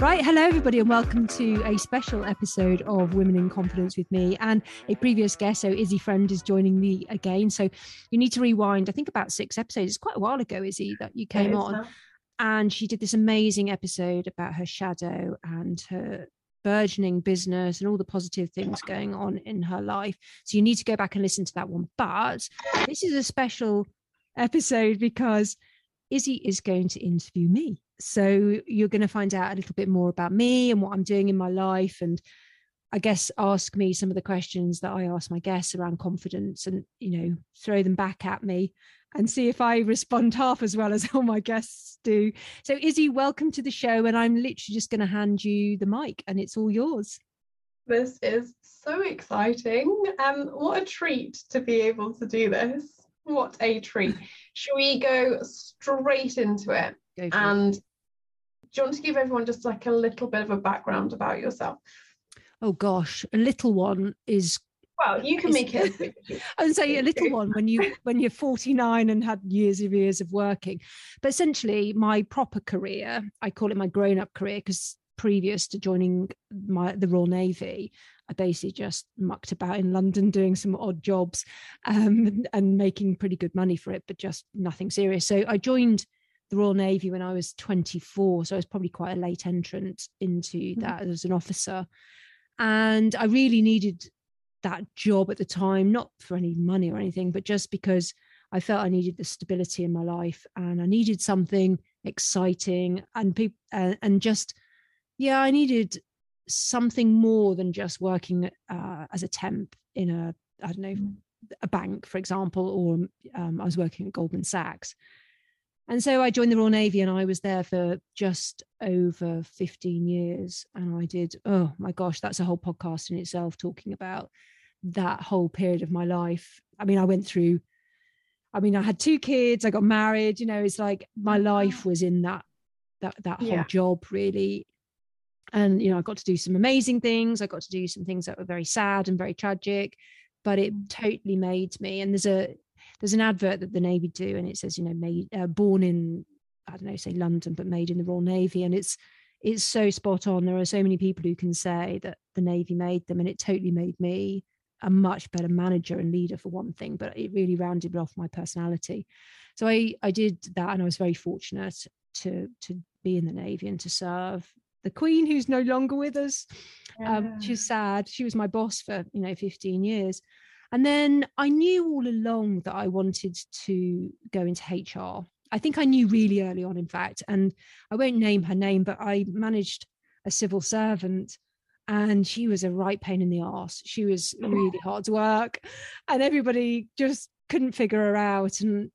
Right, hello everybody, and welcome to a special episode of Women in Confidence with me and a previous guest. So Izzy Friend is joining me again. So you need to rewind, I think about six episodes. It's quite a while ago, Izzy, that you came on. Now. And she did this amazing episode about her shadow and her burgeoning business and all the positive things going on in her life. So you need to go back and listen to that one. But this is a special episode because Izzy is going to interview me. So you're going to find out a little bit more about me and what I'm doing in my life. And I guess ask me some of the questions that I ask my guests around confidence and, you know, throw them back at me and see if I respond half as well as all my guests do. So, Izzy, welcome to the show. And I'm literally just going to hand you the mic and it's all yours. This is so exciting. Um, what a treat to be able to do this. What a treat. Should we go straight into it? and it. Do you want to give everyone just like a little bit of a background about yourself? Oh gosh, a little one is well, you can make it. Would say a little one when you when you're 49 and had years of years of working. But essentially, my proper career, I call it my grown-up career, because previous to joining my the Royal Navy, I basically just mucked about in London doing some odd jobs um, and making pretty good money for it, but just nothing serious. So I joined the Royal Navy when I was 24. So I was probably quite a late entrant into mm-hmm. that as an officer. And I really needed that job at the time, not for any money or anything, but just because I felt I needed the stability in my life and I needed something exciting and people uh, and just yeah, I needed something more than just working uh, as a temp in a I don't know mm. a bank, for example, or um, I was working at Goldman Sachs. And so I joined the Royal Navy and I was there for just over 15 years. And I did, oh my gosh, that's a whole podcast in itself talking about that whole period of my life. I mean, I went through, I mean, I had two kids, I got married, you know, it's like my life was in that that that whole yeah. job really. And you know, I got to do some amazing things. I got to do some things that were very sad and very tragic, but it mm. totally made me. And there's a there's an advert that the Navy do, and it says, you know, made uh, born in I don't know, say London, but made in the Royal Navy, and it's it's so spot on. There are so many people who can say that the Navy made them, and it totally made me a much better manager and leader for one thing. But it really rounded off my personality. So I I did that, and I was very fortunate to to be in the Navy and to serve the Queen, who's no longer with us. Yeah. Um, she's sad. She was my boss for you know 15 years. And then I knew all along that I wanted to go into HR. I think I knew really early on, in fact, and I won't name her name, but I managed a civil servant and she was a right pain in the ass. She was really hard to work and everybody just couldn't figure her out. And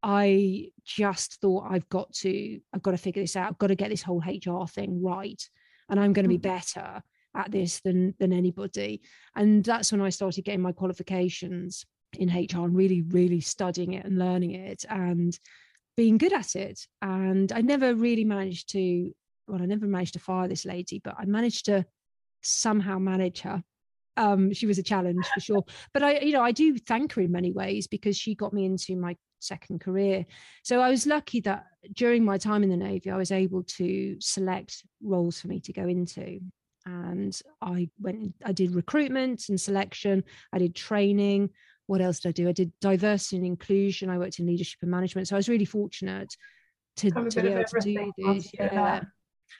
I just thought, I've got to, I've got to figure this out. I've got to get this whole HR thing right. And I'm going to be mm. better at this than than anybody. And that's when i started getting my qualifications in hr and really really studying it and learning it and being good at it. And i never really managed to well i never managed to fire this lady but i managed to somehow manage her. Um, she was a challenge for sure. But i you know i do thank her in many ways because she got me into my second career. So i was lucky that during my time in the navy i was able to select roles for me to go into and I went, I did recruitment and selection, I did training. What else did I do? I did diversity and inclusion. I worked in leadership and management. So I was really fortunate to, to be able to do this. Yeah.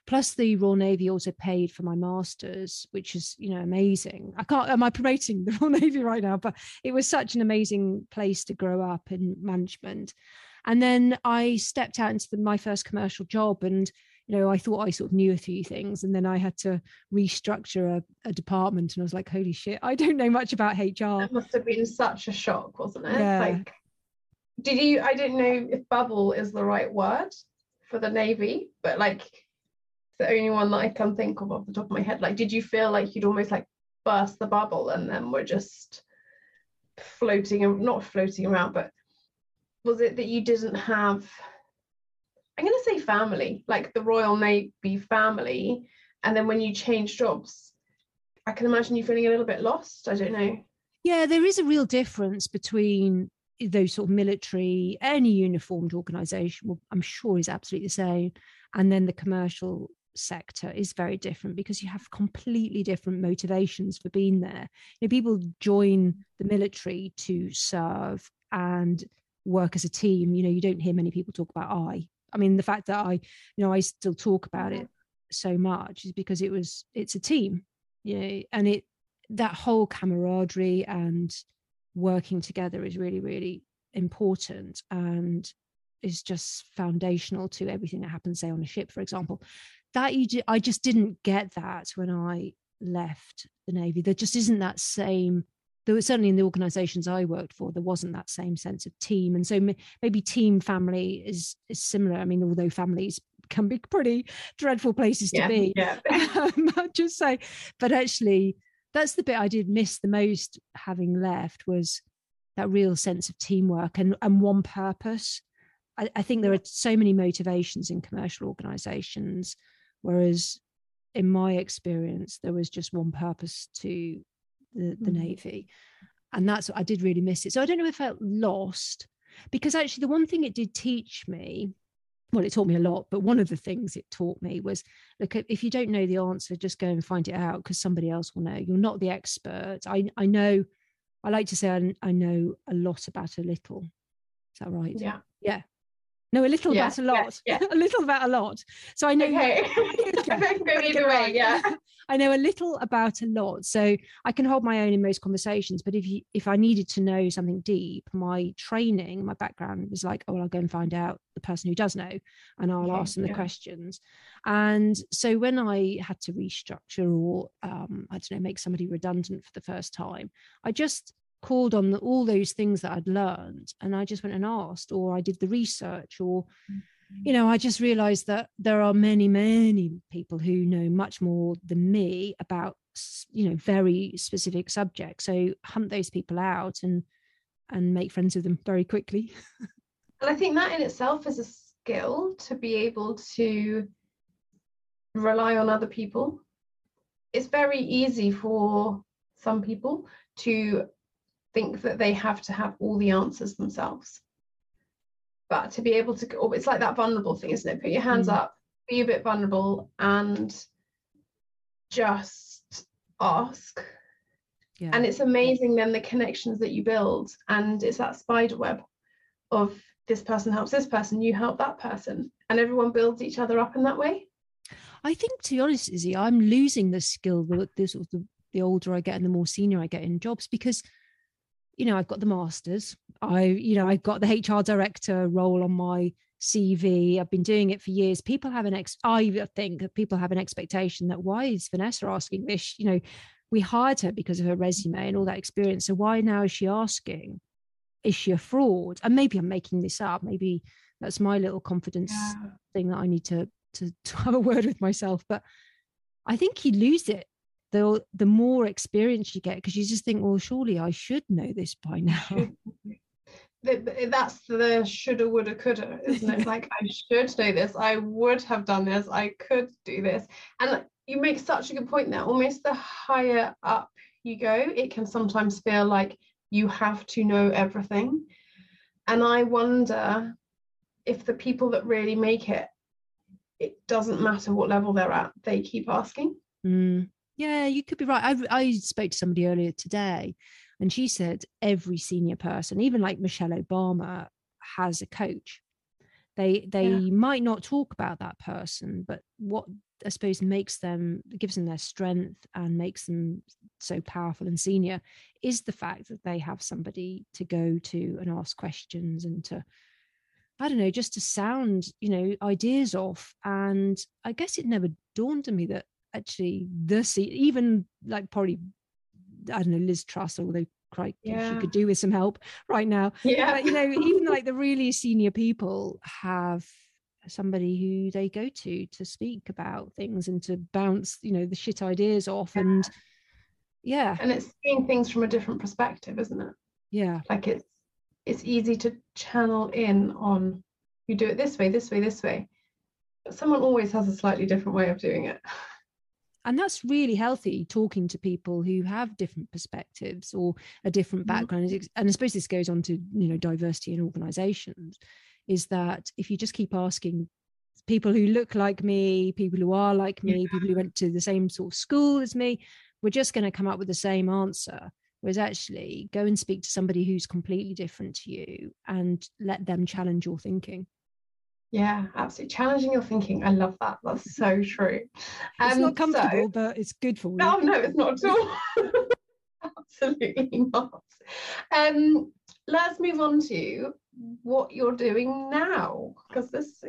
Plus, the Royal Navy also paid for my masters, which is you know amazing. I can't. Am I promoting the Royal Navy right now? But it was such an amazing place to grow up in management. And then I stepped out into the, my first commercial job, and you know, I thought I sort of knew a few things, and then I had to restructure a, a department, and I was like, holy shit, I don't know much about HR. It must have been such a shock, wasn't it? Yeah. Like, did you? I didn't know if bubble is the right word for the navy, but like, the only one that I can think of off the top of my head. Like, did you feel like you'd almost like burst the bubble, and then we're just floating and not floating around, but was it that you didn't have I'm going to say family, like the Royal Navy family. And then when you change jobs, I can imagine you feeling a little bit lost. I don't know. Yeah, there is a real difference between those sort of military, any uniformed organization, well, I'm sure is absolutely the same, and then the commercial sector is very different because you have completely different motivations for being there. You know, people join the military to serve and work as a team. You know, you don't hear many people talk about I. I mean, the fact that I, you know, I still talk about it so much is because it was it's a team, you know, and it that whole camaraderie and working together is really, really important and is just foundational to everything that happens, say, on a ship, for example. That you I just didn't get that when I left the Navy. There just isn't that same there was certainly in the organizations I worked for, there wasn't that same sense of team. And so maybe team family is is similar. I mean, although families can be pretty dreadful places to be, yeah. Um, I'll just say, but actually, that's the bit I did miss the most having left was that real sense of teamwork and, and one purpose. I, I think there are so many motivations in commercial organizations, whereas in my experience, there was just one purpose to the, the mm. Navy. And that's I did really miss it. So I don't know if I felt lost because actually the one thing it did teach me, well, it taught me a lot, but one of the things it taught me was look, if you don't know the answer, just go and find it out because somebody else will know. You're not the expert. I, I know, I like to say I, I know a lot about a little. Is that right? Yeah. Yeah. No, a little yeah, about a lot. Yeah, yeah. a little about a lot. So I know. Okay. Go either way. Yeah. I know a little about a lot, so I can hold my own in most conversations. But if you, if I needed to know something deep, my training, my background was like, oh, well, I'll go and find out the person who does know, and I'll okay, ask them the questions. And so when I had to restructure or um, I don't know, make somebody redundant for the first time, I just called on the, all those things that I'd learned and I just went and asked, or I did the research, or, mm-hmm. you know, I just realized that there are many, many people who know much more than me about, you know, very specific subjects. So hunt those people out and, and make friends with them very quickly. and I think that in itself is a skill to be able to rely on other people. It's very easy for some people to think that they have to have all the answers themselves. But to be able to, it's like that vulnerable thing, isn't it? Put your hands mm. up, be a bit vulnerable, and just ask. Yeah. And it's amazing then the connections that you build. And it's that spider web of this person helps this person, you help that person. And everyone builds each other up in that way. I think, to be honest, Izzy, I'm losing the skill the, the, the, the older I get and the more senior I get in jobs because you know, I've got the masters. I, you know, I've got the HR director role on my CV. I've been doing it for years. People have an ex. I think that people have an expectation that why is Vanessa asking this? You know, we hired her because of her resume and all that experience. So why now is she asking? Is she a fraud? And maybe I'm making this up. Maybe that's my little confidence yeah. thing that I need to, to to have a word with myself. But I think you lose it the the more experience you get because you just think well surely i should know this by now. That's the shoulda woulda coulda isn't it? Like i should know this. I would have done this. I could do this. And you make such a good point there. Almost the higher up you go it can sometimes feel like you have to know everything. And i wonder if the people that really make it it doesn't matter what level they're at they keep asking. Mm. Yeah, you could be right. I, I spoke to somebody earlier today, and she said every senior person, even like Michelle Obama, has a coach. They they yeah. might not talk about that person, but what I suppose makes them gives them their strength and makes them so powerful and senior is the fact that they have somebody to go to and ask questions and to I don't know, just to sound, you know, ideas off. And I guess it never dawned on me that actually the seat, even like probably I don't know Liz Truss, although crikey, yeah. she could do with some help right now. Yeah, but, you know, even like the really senior people have somebody who they go to to speak about things and to bounce, you know, the shit ideas off yeah. and yeah. And it's seeing things from a different perspective, isn't it? Yeah. Like it's it's easy to channel in on you do it this way, this way, this way. But someone always has a slightly different way of doing it. and that's really healthy talking to people who have different perspectives or a different mm-hmm. background mm-hmm. and i suppose this goes on to you know diversity in organizations is that if you just keep asking people who look like me, people who are like me, yeah. people who went to the same sort of school as me, we're just going to come up with the same answer. Whereas actually, go and speak to somebody who's completely different to you and let them challenge your thinking. Yeah, absolutely. Challenging your thinking. I love that. That's so true. Um, it's not comfortable, so, but it's good for you. No, no, it's not at all. absolutely not. Um, let's move on to what you're doing now, because this is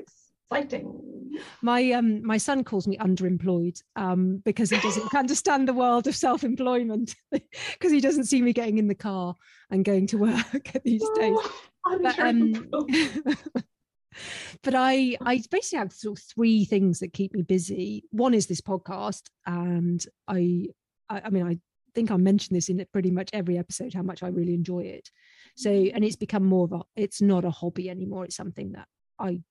exciting. My um my son calls me underemployed um because he doesn't understand the world of self-employment because he doesn't see me getting in the car and going to work these days. Oh, but, um, but I I basically have sort of three things that keep me busy. One is this podcast, and I I, I mean I think I mentioned this in pretty much every episode how much I really enjoy it. So and it's become more of a it's not a hobby anymore. It's something that I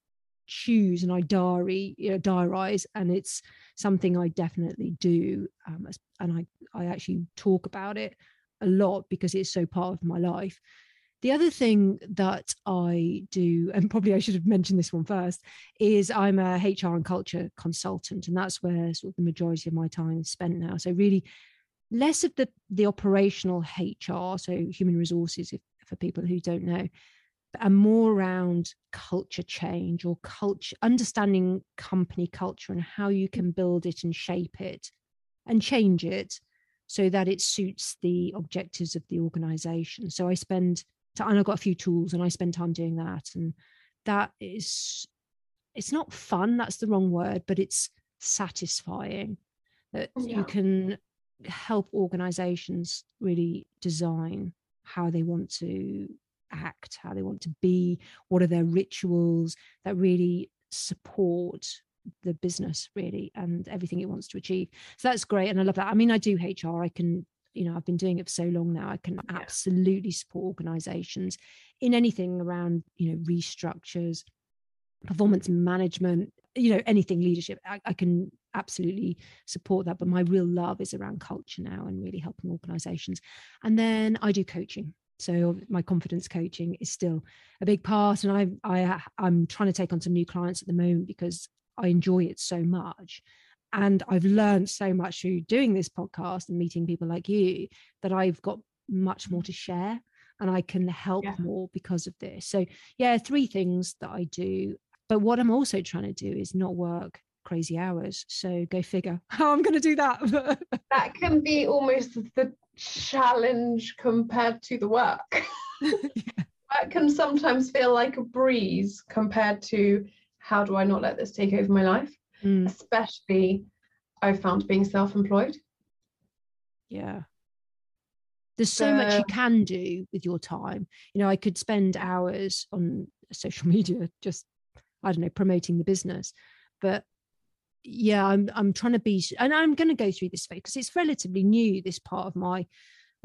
choose and I diary you know, diarize and it's something I definitely do um, and I I actually talk about it a lot because it's so part of my life. The other thing that I do, and probably I should have mentioned this one first, is I'm a HR and culture consultant, and that's where sort of the majority of my time is spent now. So really, less of the the operational HR, so human resources, if, for people who don't know, and more around culture change or culture understanding company culture and how you can build it and shape it and change it so that it suits the objectives of the organization so i spend and i've got a few tools and i spend time doing that and that is it's not fun that's the wrong word but it's satisfying that mm, yeah. you can help organizations really design how they want to act, how they want to be, what are their rituals that really support the business really and everything it wants to achieve. So that's great. And I love that. I mean, I do HR. I can, you know, I've been doing it for so long now. I can absolutely support organizations in anything around, you know, restructures, performance management, you know, anything leadership. I, I can absolutely support that. But my real love is around culture now and really helping organizations. And then I do coaching so my confidence coaching is still a big part and i i i'm trying to take on some new clients at the moment because i enjoy it so much and i've learned so much through doing this podcast and meeting people like you that i've got much more to share and i can help yeah. more because of this so yeah three things that i do but what i'm also trying to do is not work crazy hours so go figure how i'm going to do that that can be almost the challenge compared to the work. yeah. Work can sometimes feel like a breeze compared to how do I not let this take over my life? Mm. Especially, I've found being self employed. Yeah. There's so much you can do with your time. You know, I could spend hours on social media just, I don't know, promoting the business. But yeah i'm i'm trying to be and i'm going to go through this phase because it's relatively new this part of my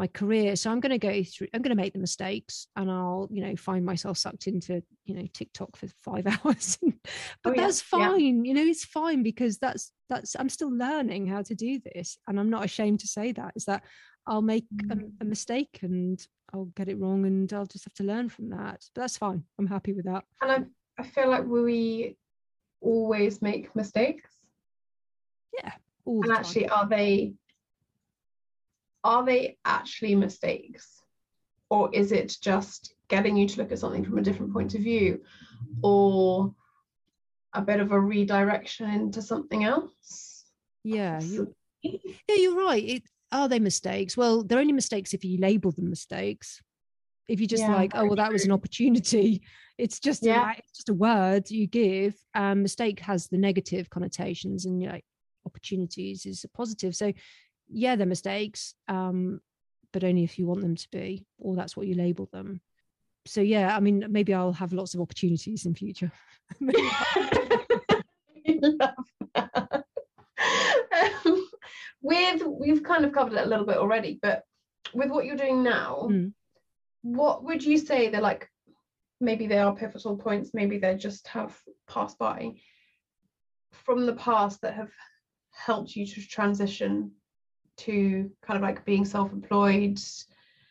my career so i'm going to go through i'm going to make the mistakes and i'll you know find myself sucked into you know tiktok for five hours but oh, yeah. that's fine yeah. you know it's fine because that's that's i'm still learning how to do this and i'm not ashamed to say that is that i'll make mm. a, a mistake and i'll get it wrong and i'll just have to learn from that but that's fine i'm happy with that and i, I feel like we always make mistakes yeah. and actually, are they are they actually mistakes, or is it just getting you to look at something from a different point of view, or a bit of a redirection into something else? Yeah, you, yeah, you're right. It, are they mistakes? Well, they're only mistakes if you label them mistakes. If you just yeah, like, oh well, that was an opportunity. It's just yeah. it's just a word you give. Um, mistake has the negative connotations, and you're like, opportunities is a positive. So, yeah, they're mistakes, um, but only if you want them to be, or that's what you label them. So, yeah, I mean, maybe I'll have lots of opportunities in future. um, with we've kind of covered it a little bit already, but with what you're doing now, mm. what would you say they're like? Maybe they are pivotal points. Maybe they just have passed by from the past that have helped you to transition to kind of like being self-employed.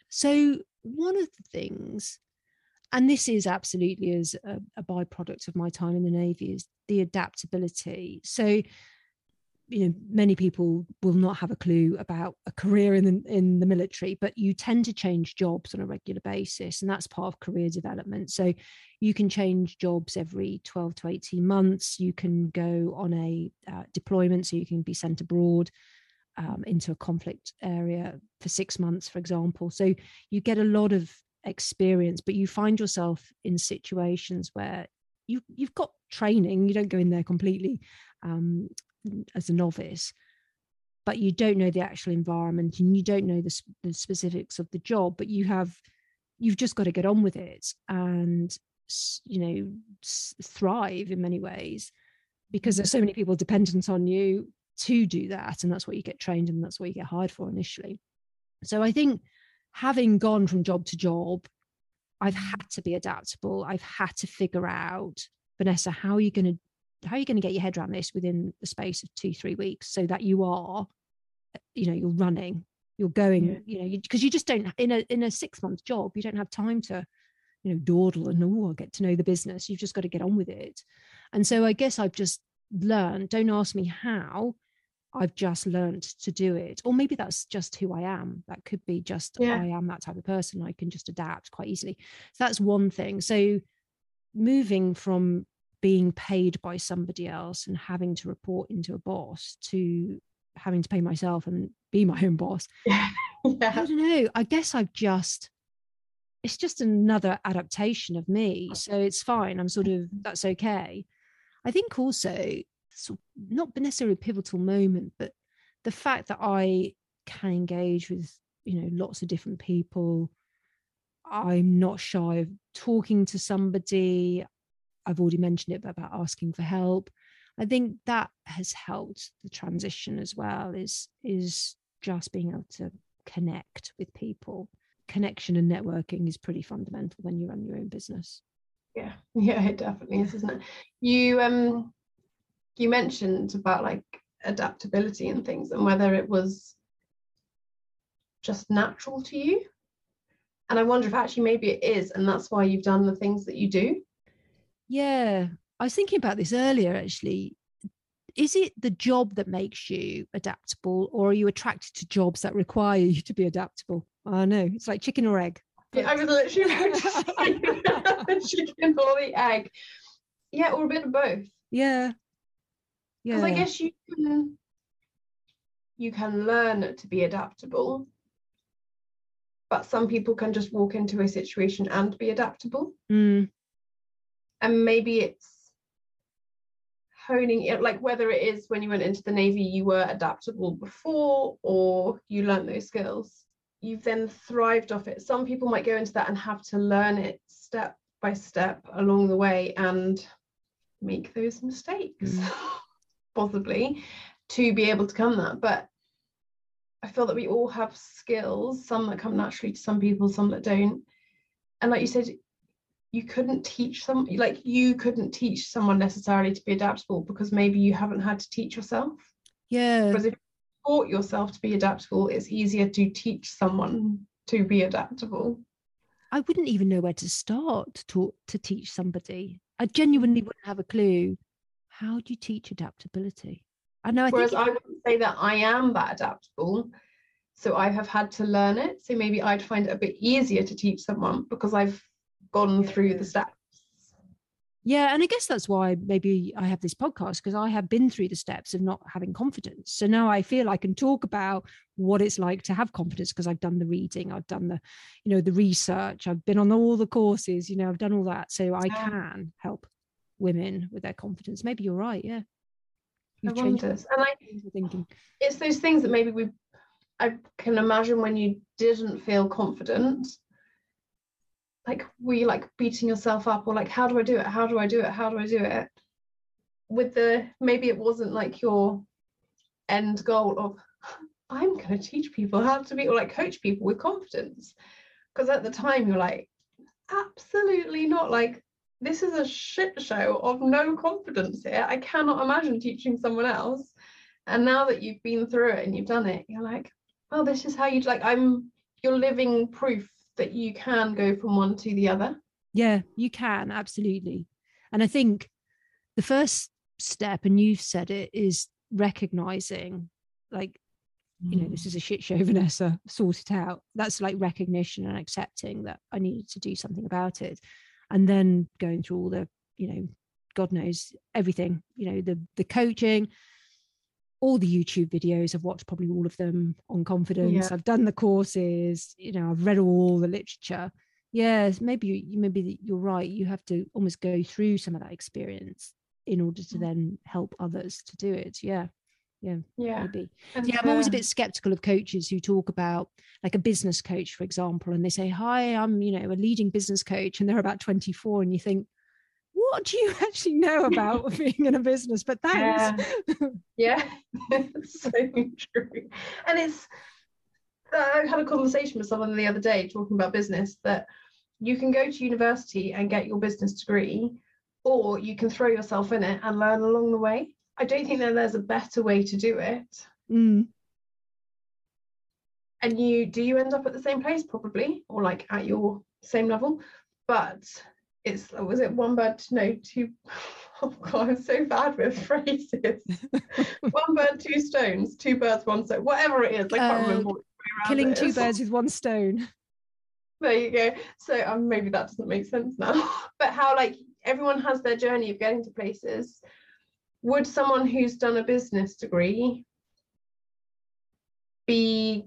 So one of the things and this is absolutely as a, a byproduct of my time in the navy is the adaptability. So you know many people will not have a clue about a career in the, in the military but you tend to change jobs on a regular basis and that's part of career development. So you can change jobs every 12 to 18 months. You can go on a uh, deployment so you can be sent abroad um, into a conflict area for six months for example. So you get a lot of experience but you find yourself in situations where you you've got training you don't go in there completely um, as a novice but you don't know the actual environment and you don't know the, the specifics of the job but you have you've just got to get on with it and you know thrive in many ways because there's so many people dependent on you to do that and that's what you get trained and that's what you get hired for initially. So i think having gone from job to job i've mm. had to be adaptable. I've had to figure out vanessa how are you going to how are you going to get your head around this within the space of two three weeks so that you are you know you're running you're going yeah. you know because you, you, just don't in a in a six month job you don't have time to you know dawdle and oh get to know the business. You've just got to get on with it. And so i guess i've just learned don't ask me how i've just learned to do it or maybe that's just who i am that could be just yeah. i am that type of person i can just adapt quite easily so that's one thing so moving from being paid by somebody else and having to report into a boss to having to pay myself and be my own boss. Yeah. yeah. I don't know. I guess I've just it's just another adaptation of me. So it's fine. I'm sort of that's okay. I think also sort of not necessarily a pivotal moment, but the fact that I can engage with, you know, lots of different people. I'm not shy of talking to somebody. I've already mentioned it about asking for help. I think that has helped the transition as well. Is is just being able to connect with people. Connection and networking is pretty fundamental when you run your own business. Yeah, yeah, it definitely is, isn't it? You um, you mentioned about like adaptability and things, and whether it was just natural to you. And I wonder if actually maybe it is, and that's why you've done the things that you do. Yeah, I was thinking about this earlier actually. Is it the job that makes you adaptable, or are you attracted to jobs that require you to be adaptable? I know it's like chicken or egg. Yeah, I was literally about to say chicken or the egg. Yeah, or a bit of both. Yeah. Yeah. Because I guess you can you can learn to be adaptable, but some people can just walk into a situation and be adaptable. Mm and maybe it's honing it like whether it is when you went into the navy you were adaptable before or you learned those skills you've then thrived off it some people might go into that and have to learn it step by step along the way and make those mistakes mm. possibly to be able to come that. But i feel that we all have skills some that come naturally to some people some that don't. And like you said you couldn't teach some like you couldn't teach someone necessarily to be adaptable because maybe you haven't had to teach yourself. Yeah. Because if you taught yourself to be adaptable it's easier to teach someone to be adaptable. I wouldn't even know where to start to to teach somebody. I genuinely wouldn't have a clue how do you teach adaptability? I know I whereas i wouldn't say that i am that adaptable so i have had to learn it so maybe i'd find it a bit easier to teach someone because i've gone through the steps. Yeah and i guess that's why maybe i have this podcast because i have been through the steps of not having confidence. So now i feel i can talk about what it's like to have confidence because i've done the reading i've done the you know the research i've been on all the courses you know i've done all that so i can help women with their confidence. Maybe you're right yeah. You've I wonder. and I thinking. It's those things that maybe we I can imagine when you didn't feel confident like were you like beating yourself up or like how do i do it? How do i do it? How do i do it? With the maybe it wasn't like your end goal of i'm going to teach people how to be or like coach people with confidence. Because at the time you're like absolutely not like this is a shit show of no confidence here i cannot imagine teaching someone else and now that you've been through it and you've done it you're like oh this is how you'd like i'm you're living proof that you can go from one to the other Yeah, you can absolutely. And I think the first step, and you've said it, is recognizing like, you know, this mm. is a shit show, Vanessa, sort it out. That's like recognition and accepting that I needed to do something about it. And then going through all the, you know, God knows everything, you know, the the coaching, all the YouTube videos. I've watched probably all of them on confidence. Yeah. I've done the courses, you know, I've read all the literature. Yes, maybe you maybe you're right. You have to almost go through some of that experience in order to mm. then help others to do it. Yeah. Yeah, yeah, maybe. And yeah, I'm always a bit skeptical of coaches who talk about like a business coach, for example, and they say, "Hi, I'm you know a leading business coach," and they're about 24, and you think, what do you actually know about being in a business? But thanks. Yeah, yeah. so true. And it's, I had a conversation with someone the other day talking about business that you can go to university and get your business degree, or you can throw yourself in it and learn along the way. I don't think that there's a better way to do it. Mm. And you do you end up at the same place? Probably, or like at your same level, but it's was it one bird no two oh god i'm so bad with phrases. One bird two stones two birds one stone whatever it is. I can't uh, remember killing two birds with one stone. There you go. So um, maybe that doesn't make sense now. But how like everyone has their journey of getting to places would someone who's done a business degree be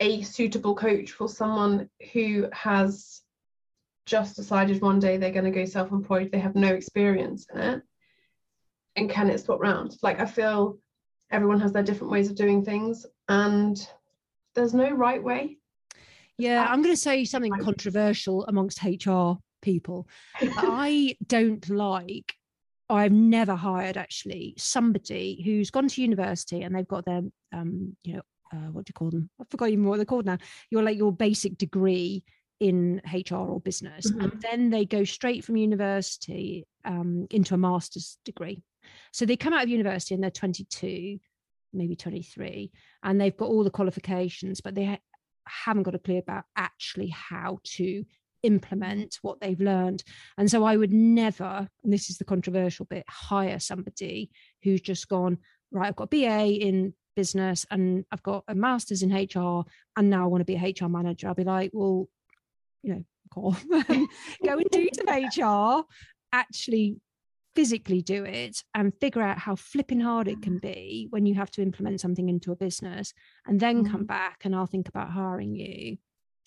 a suitable coach for someone who has just decided one day they're going to go self-employed they have no experience in it and can it swap round? Like i feel everyone has their different ways of doing things and there's no right way. Yeah i'm going to say something controversial amongst hr people i don't like I've never hired actually somebody who's gone to university and they've got their um, you know, uh, what do you call them? I forgot even what they're called now. You're like your basic degree in HR or business, mm-hmm. and then they go straight from university um, into a master's degree. So they come out of university and they're 22, maybe 23, and they've got all the qualifications, but they ha- haven't got a clue about actually how to implement what they've learned. And so I would never, and this is the controversial bit, hire somebody who's just gone, right, I've got a BA in business and I've got a master's in HR and now I want to be a HR manager. I'll be like, well, you know, call, go and do some HR, actually physically do it and figure out how flipping hard it can be when you have to implement something into a business and then come mm-hmm. back and I'll think about hiring you.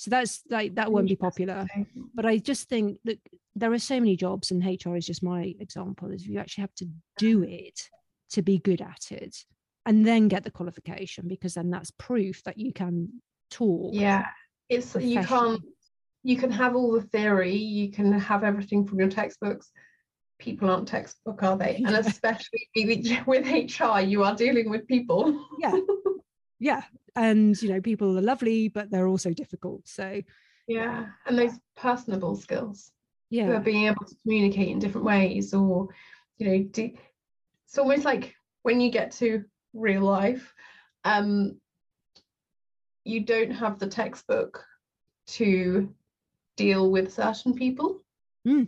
So that's like that won't be popular. But I just think that there are so many jobs and HR is just my example is you actually have to do it to be good at it and then get the qualification because then that's proof that you can talk. Yeah. It's you can't you can have all the theory, you can have everything from your textbooks. People aren't textbook, are they? And especially with HR, you are dealing with people. Yeah. Yeah. And, you know, people are lovely, but they're also difficult. So, yeah. And those personable skills. Yeah. being able to communicate in different ways or, you know, do, it's almost like when you get to real life, um, you don't have the textbook to deal with certain people. Mm.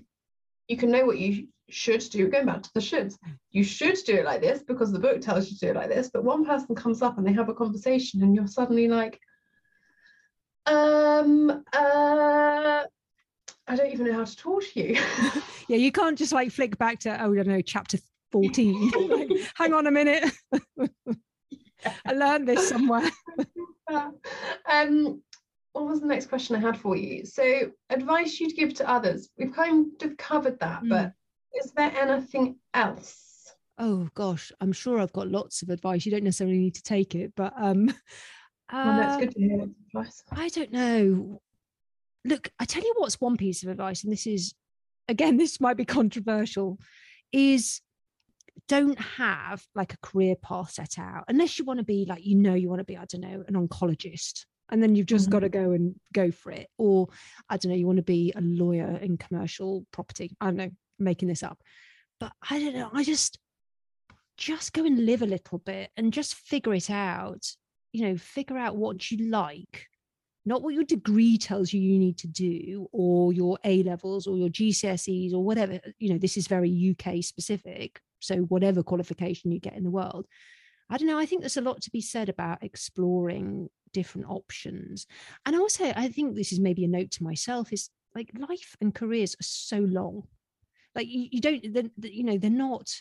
You can know what you should do. Going back to the shoulds, you should do it like this because the book tells you to do it like this. But one person comes up and they have a conversation, and you're suddenly like, um, uh, I don't even know how to talk to you. yeah, you can't just like flick back to oh, I don't know, chapter 14. like, hang on a minute. I learned this somewhere. um, what was the next question I had for you? So, advice you'd give to others. We've kind of covered that, mm. but is there anything else? Oh gosh, I'm sure I've got lots of advice. You don't necessarily need to take it, but um, well, that's good to hear advice. I don't know. Look, I tell you what's one piece of advice, and this is again, this might be controversial, is don't have like a career path set out unless you want to be like you know you want to be i don't know an oncologist and then you've just mm-hmm. got to go and go for it or i don't know you want to be a lawyer in commercial property i don't know making this up but i don't know i just just go and live a little bit and just figure it out you know figure out what you like not what your degree tells you you need to do or your A levels or your GCSEs or whatever. You know, this is very UK specific. So, whatever qualification you get in the world, I don't know. I think there's a lot to be said about exploring different options. And also, I think this is maybe a note to myself is like life and careers are so long. Like you, you don't, you know, they're not,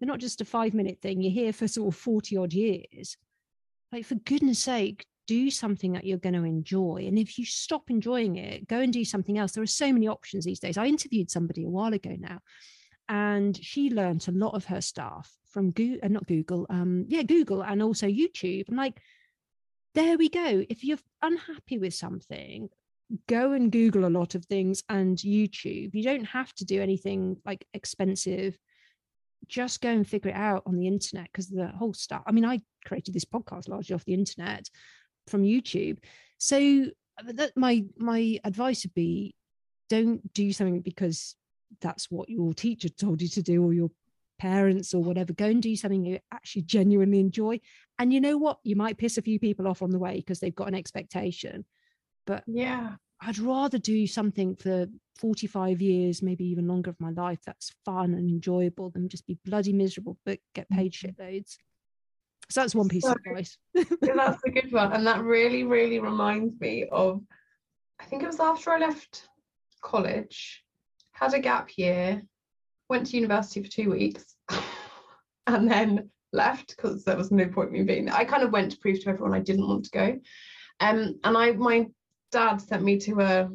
they're not just a five minute thing. You're here for sort of 40 odd years. Like, for goodness sake, do something that you're going to enjoy. And if you stop enjoying it, go and do something else. There are so many options these days. I interviewed somebody a while ago now, and she learned a lot of her stuff from Google, uh, not Google, um, yeah, Google, and also YouTube. I'm like, there we go. If you're unhappy with something, go and Google a lot of things and YouTube. You don't have to do anything like expensive. Just go and figure it out on the internet because the whole stuff. I mean, I created this podcast largely off the internet from YouTube. So uh, that my my advice would be don't do something because that's what your teacher told you to do or your parents or whatever. Go and do something you actually genuinely enjoy. And you know what? You might piss a few people off on the way because they've got an expectation. But yeah. I'd rather do something for 45 years maybe even longer of my life that's fun and enjoyable than just be bloody miserable but get paid mm-hmm. shitloads. So that's one piece so, of advice. Yeah, that's a good one. And that really really reminds me of i think it was after i left college had a gap year went to university for two weeks and then left because there was no point me being there. I kind of went to prove to everyone I didn't want to go. Um, and I my dad sent me to a I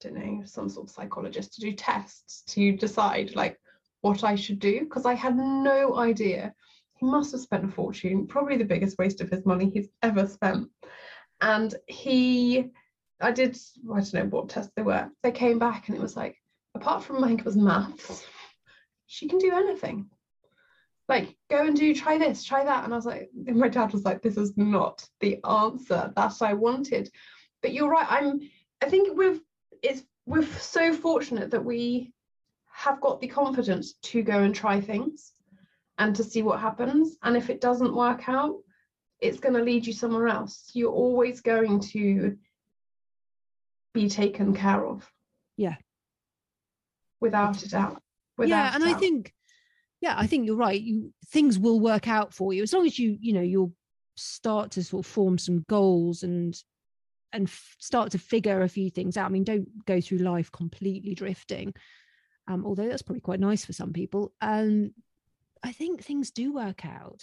don't know some sort of psychologist to do tests to decide like what I should do because I had no idea. He must have spent a fortune, probably the biggest waste of his money he's ever spent. And he, I did, I don't know what tests they were. They came back and it was like, apart from think it was maths, she can do anything. Like, go and do, try this, try that. And I was like, and my dad was like, this is not the answer that I wanted. But you're right. I'm, I think we've, it's, we're so fortunate that we have got the confidence to go and try things and to see what happens. And if it doesn't work out, it's going to lead you somewhere else. You're always going to be taken care of. Yeah. Without a doubt yeah and doubt. i think yeah i think you're right. You things will work out for you. As long as you you know you'll start to sort of form some goals and and f- start to figure a few things out. I mean don't go through life completely drifting um, although that's probably quite nice for some people. And i think things do work out.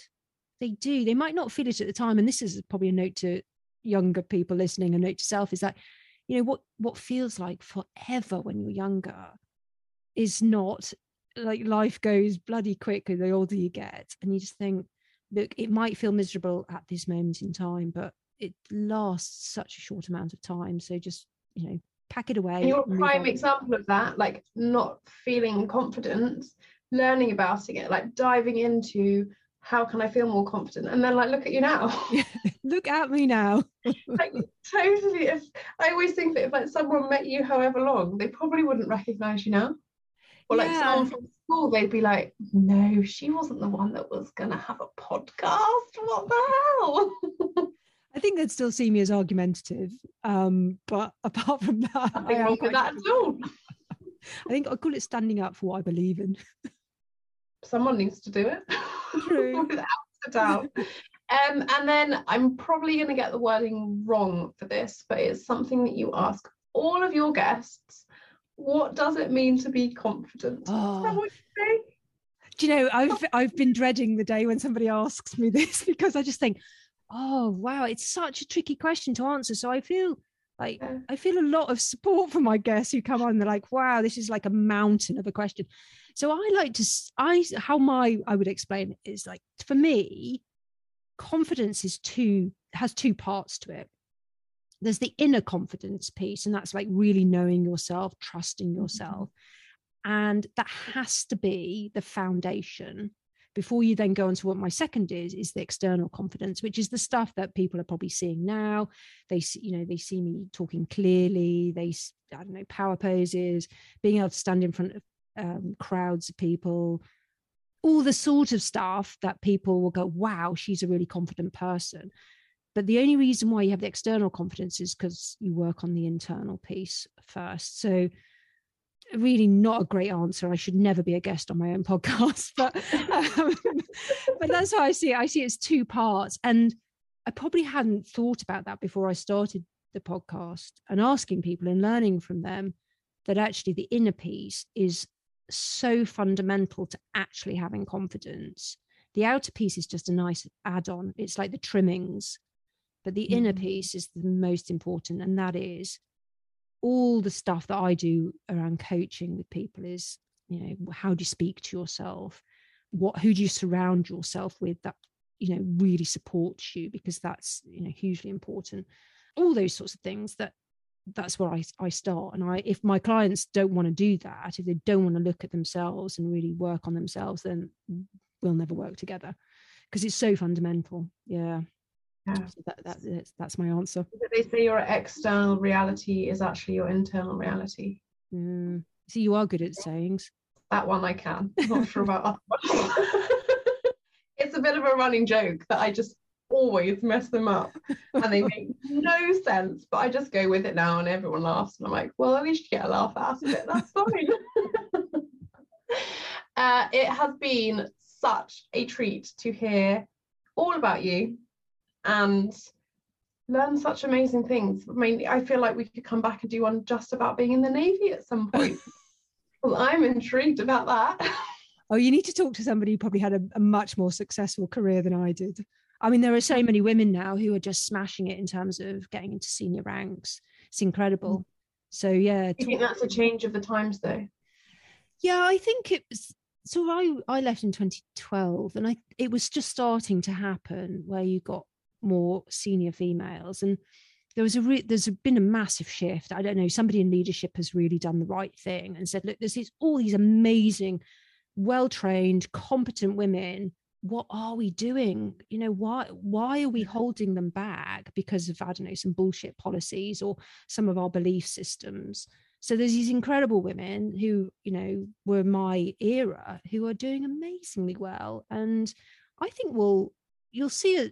They do. They might not feel it at the time and this is probably a note to younger people listening a note to self is that you know what what feels like forever when you're younger is not like life goes bloody quick the older you get and you just think look it might feel miserable at this moment in time but it lasts such a short amount of time so just you know pack it away and your prime example of that like not feeling confident learning about it like diving into how can I feel more confident? And then like look at you now. look at me now. like totally if I always think that if like someone met you however long, they probably wouldn't recognize you now. Or like yeah. someone from school, they'd be like, no, she wasn't the one that was going to have a podcast. What the hell? I think they'd still see me as argumentative. Um, but apart from that, Nothing wrong with that at all. I think I call it standing up for what I believe in. Someone needs to do it. True. Without a doubt. Um, and then I'm probably going to get the wording wrong for this, but it's something that you ask all of your guests what does it mean to be confident? Oh. You Do you know, I've I've been dreading the day when somebody asks me this because I just think, oh wow, it's such a tricky question to answer. So I feel like yeah. I feel a lot of support from my guests who come on. They're like, wow, this is like a mountain of a question. So I like to I how my I would explain it is like for me, confidence is two has two parts to it there's the inner confidence piece and that's like really knowing yourself trusting mm-hmm. yourself mm-hmm. and that has to be the foundation before you then go on to what my second is is the external confidence which is the stuff that people are probably seeing now they see you know they see me talking clearly they i don't know power poses being able to stand in front of um, crowds of people all the sort of stuff that people will go wow she's a really confident person But the only reason why you have the external confidence is because you work on the internal piece first. So really not a great answer. I should never be a guest on my own podcast, but um, but that's how I see it. I see it as two parts, and I probably hadn't thought about that before I started the podcast and asking people and learning from them that actually the inner piece is so fundamental to actually having confidence. The outer piece is just a nice add-on. It's like the trimmings, but the mm-hmm. inner peace is the most important, and that is all the stuff that I do around coaching with people is, you know, how do you speak to yourself? What who do you surround yourself with that, you know, really supports you? Because that's, you know, hugely important. All those sorts of things that that's where I, I start. And I if my clients don't want to do that, if they don't want to look at themselves and really work on themselves, then we'll never work together because it's so fundamental. Yeah. Yeah. So that, that, that's my answer. They say your external reality is actually your internal reality. Mm. See, you are good at sayings. That one I can. I'm not sure about it's a bit of a running joke that I just always mess them up and they make no sense, but I just go with it now and everyone laughs. And I'm like, well, at least you get a laugh out of it. That's fine. uh, it has been such a treat to hear all about you and learn such amazing things. I mean, I feel like we could come back and do one just about being in the Navy at some point. well, I'm intrigued about that. Oh, you need to talk to somebody who probably had a, a, much more successful career than I did. I mean, there are so many women now who are just smashing it in terms of getting into senior ranks. It's incredible. Mm. So yeah. Do you think that's a change of the times though? Yeah, I think it was so I I left in 2012 and I it was just starting to happen where you got more senior females. And there was a re- there's been a massive shift. I don't know somebody in leadership has really done the right thing and said look there's these, all these amazing well trained competent women. What are we doing? You know why why are we holding them back because of i don't know some bullshit policies or some of our belief systems? So there's these incredible women who you know were my era who are doing amazingly well. And i think we'll you'll see a,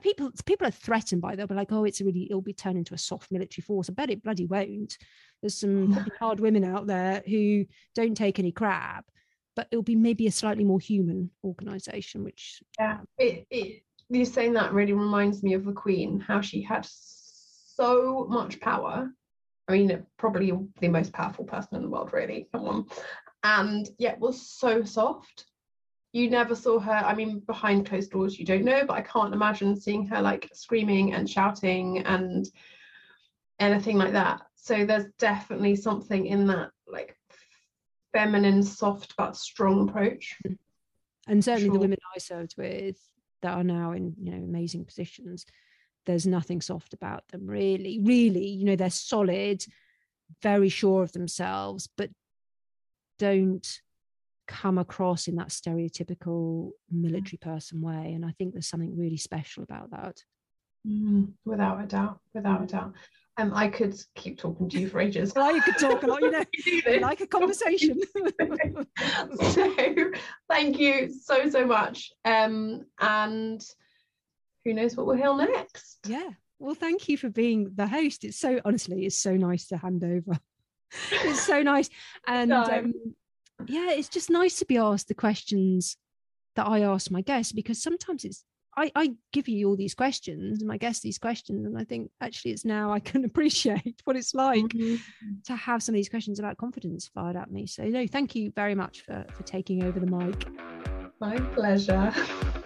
people people are threatened by that, but like, oh, it's a really it'll be turned into a soft military force. I bet it bloody won't. There's some hard women out there who don't take any crap, but it'll be maybe a slightly more human organization. Which yeah, it, it you saying that really reminds me of the Queen, how she had so much power. I mean, probably the most powerful person in the world, really. Come on, and yet was so soft you never saw her i mean behind closed doors you don't know but i can't imagine seeing her like screaming and shouting and anything like that. So there's definitely something in that like feminine soft but strong approach. And certainly sure. the women i served with that are now in you know amazing positions there's nothing soft about them really. Really you know they're solid very sure of themselves but don't come across in that stereotypical military person way. And I think there's something really special about that. Mm, without a doubt, without a doubt. Um, I could keep talking to you for ages. well, you could talk a lot, you know, like a conversation. so, thank you so so much. Um, and who knows what we'll hear next? Yeah. Well, thank you for being the host. It's so honestly, it's so nice to hand over. it's so nice, and um, yeah, it's just nice to be asked the questions that I ask my guests because sometimes it's I, I give you all these questions and my guests these questions and I think actually it's now I can appreciate what it's like mm-hmm. to have some of these questions about confidence fired at me. So no, thank you very much for for taking over the mic. My pleasure.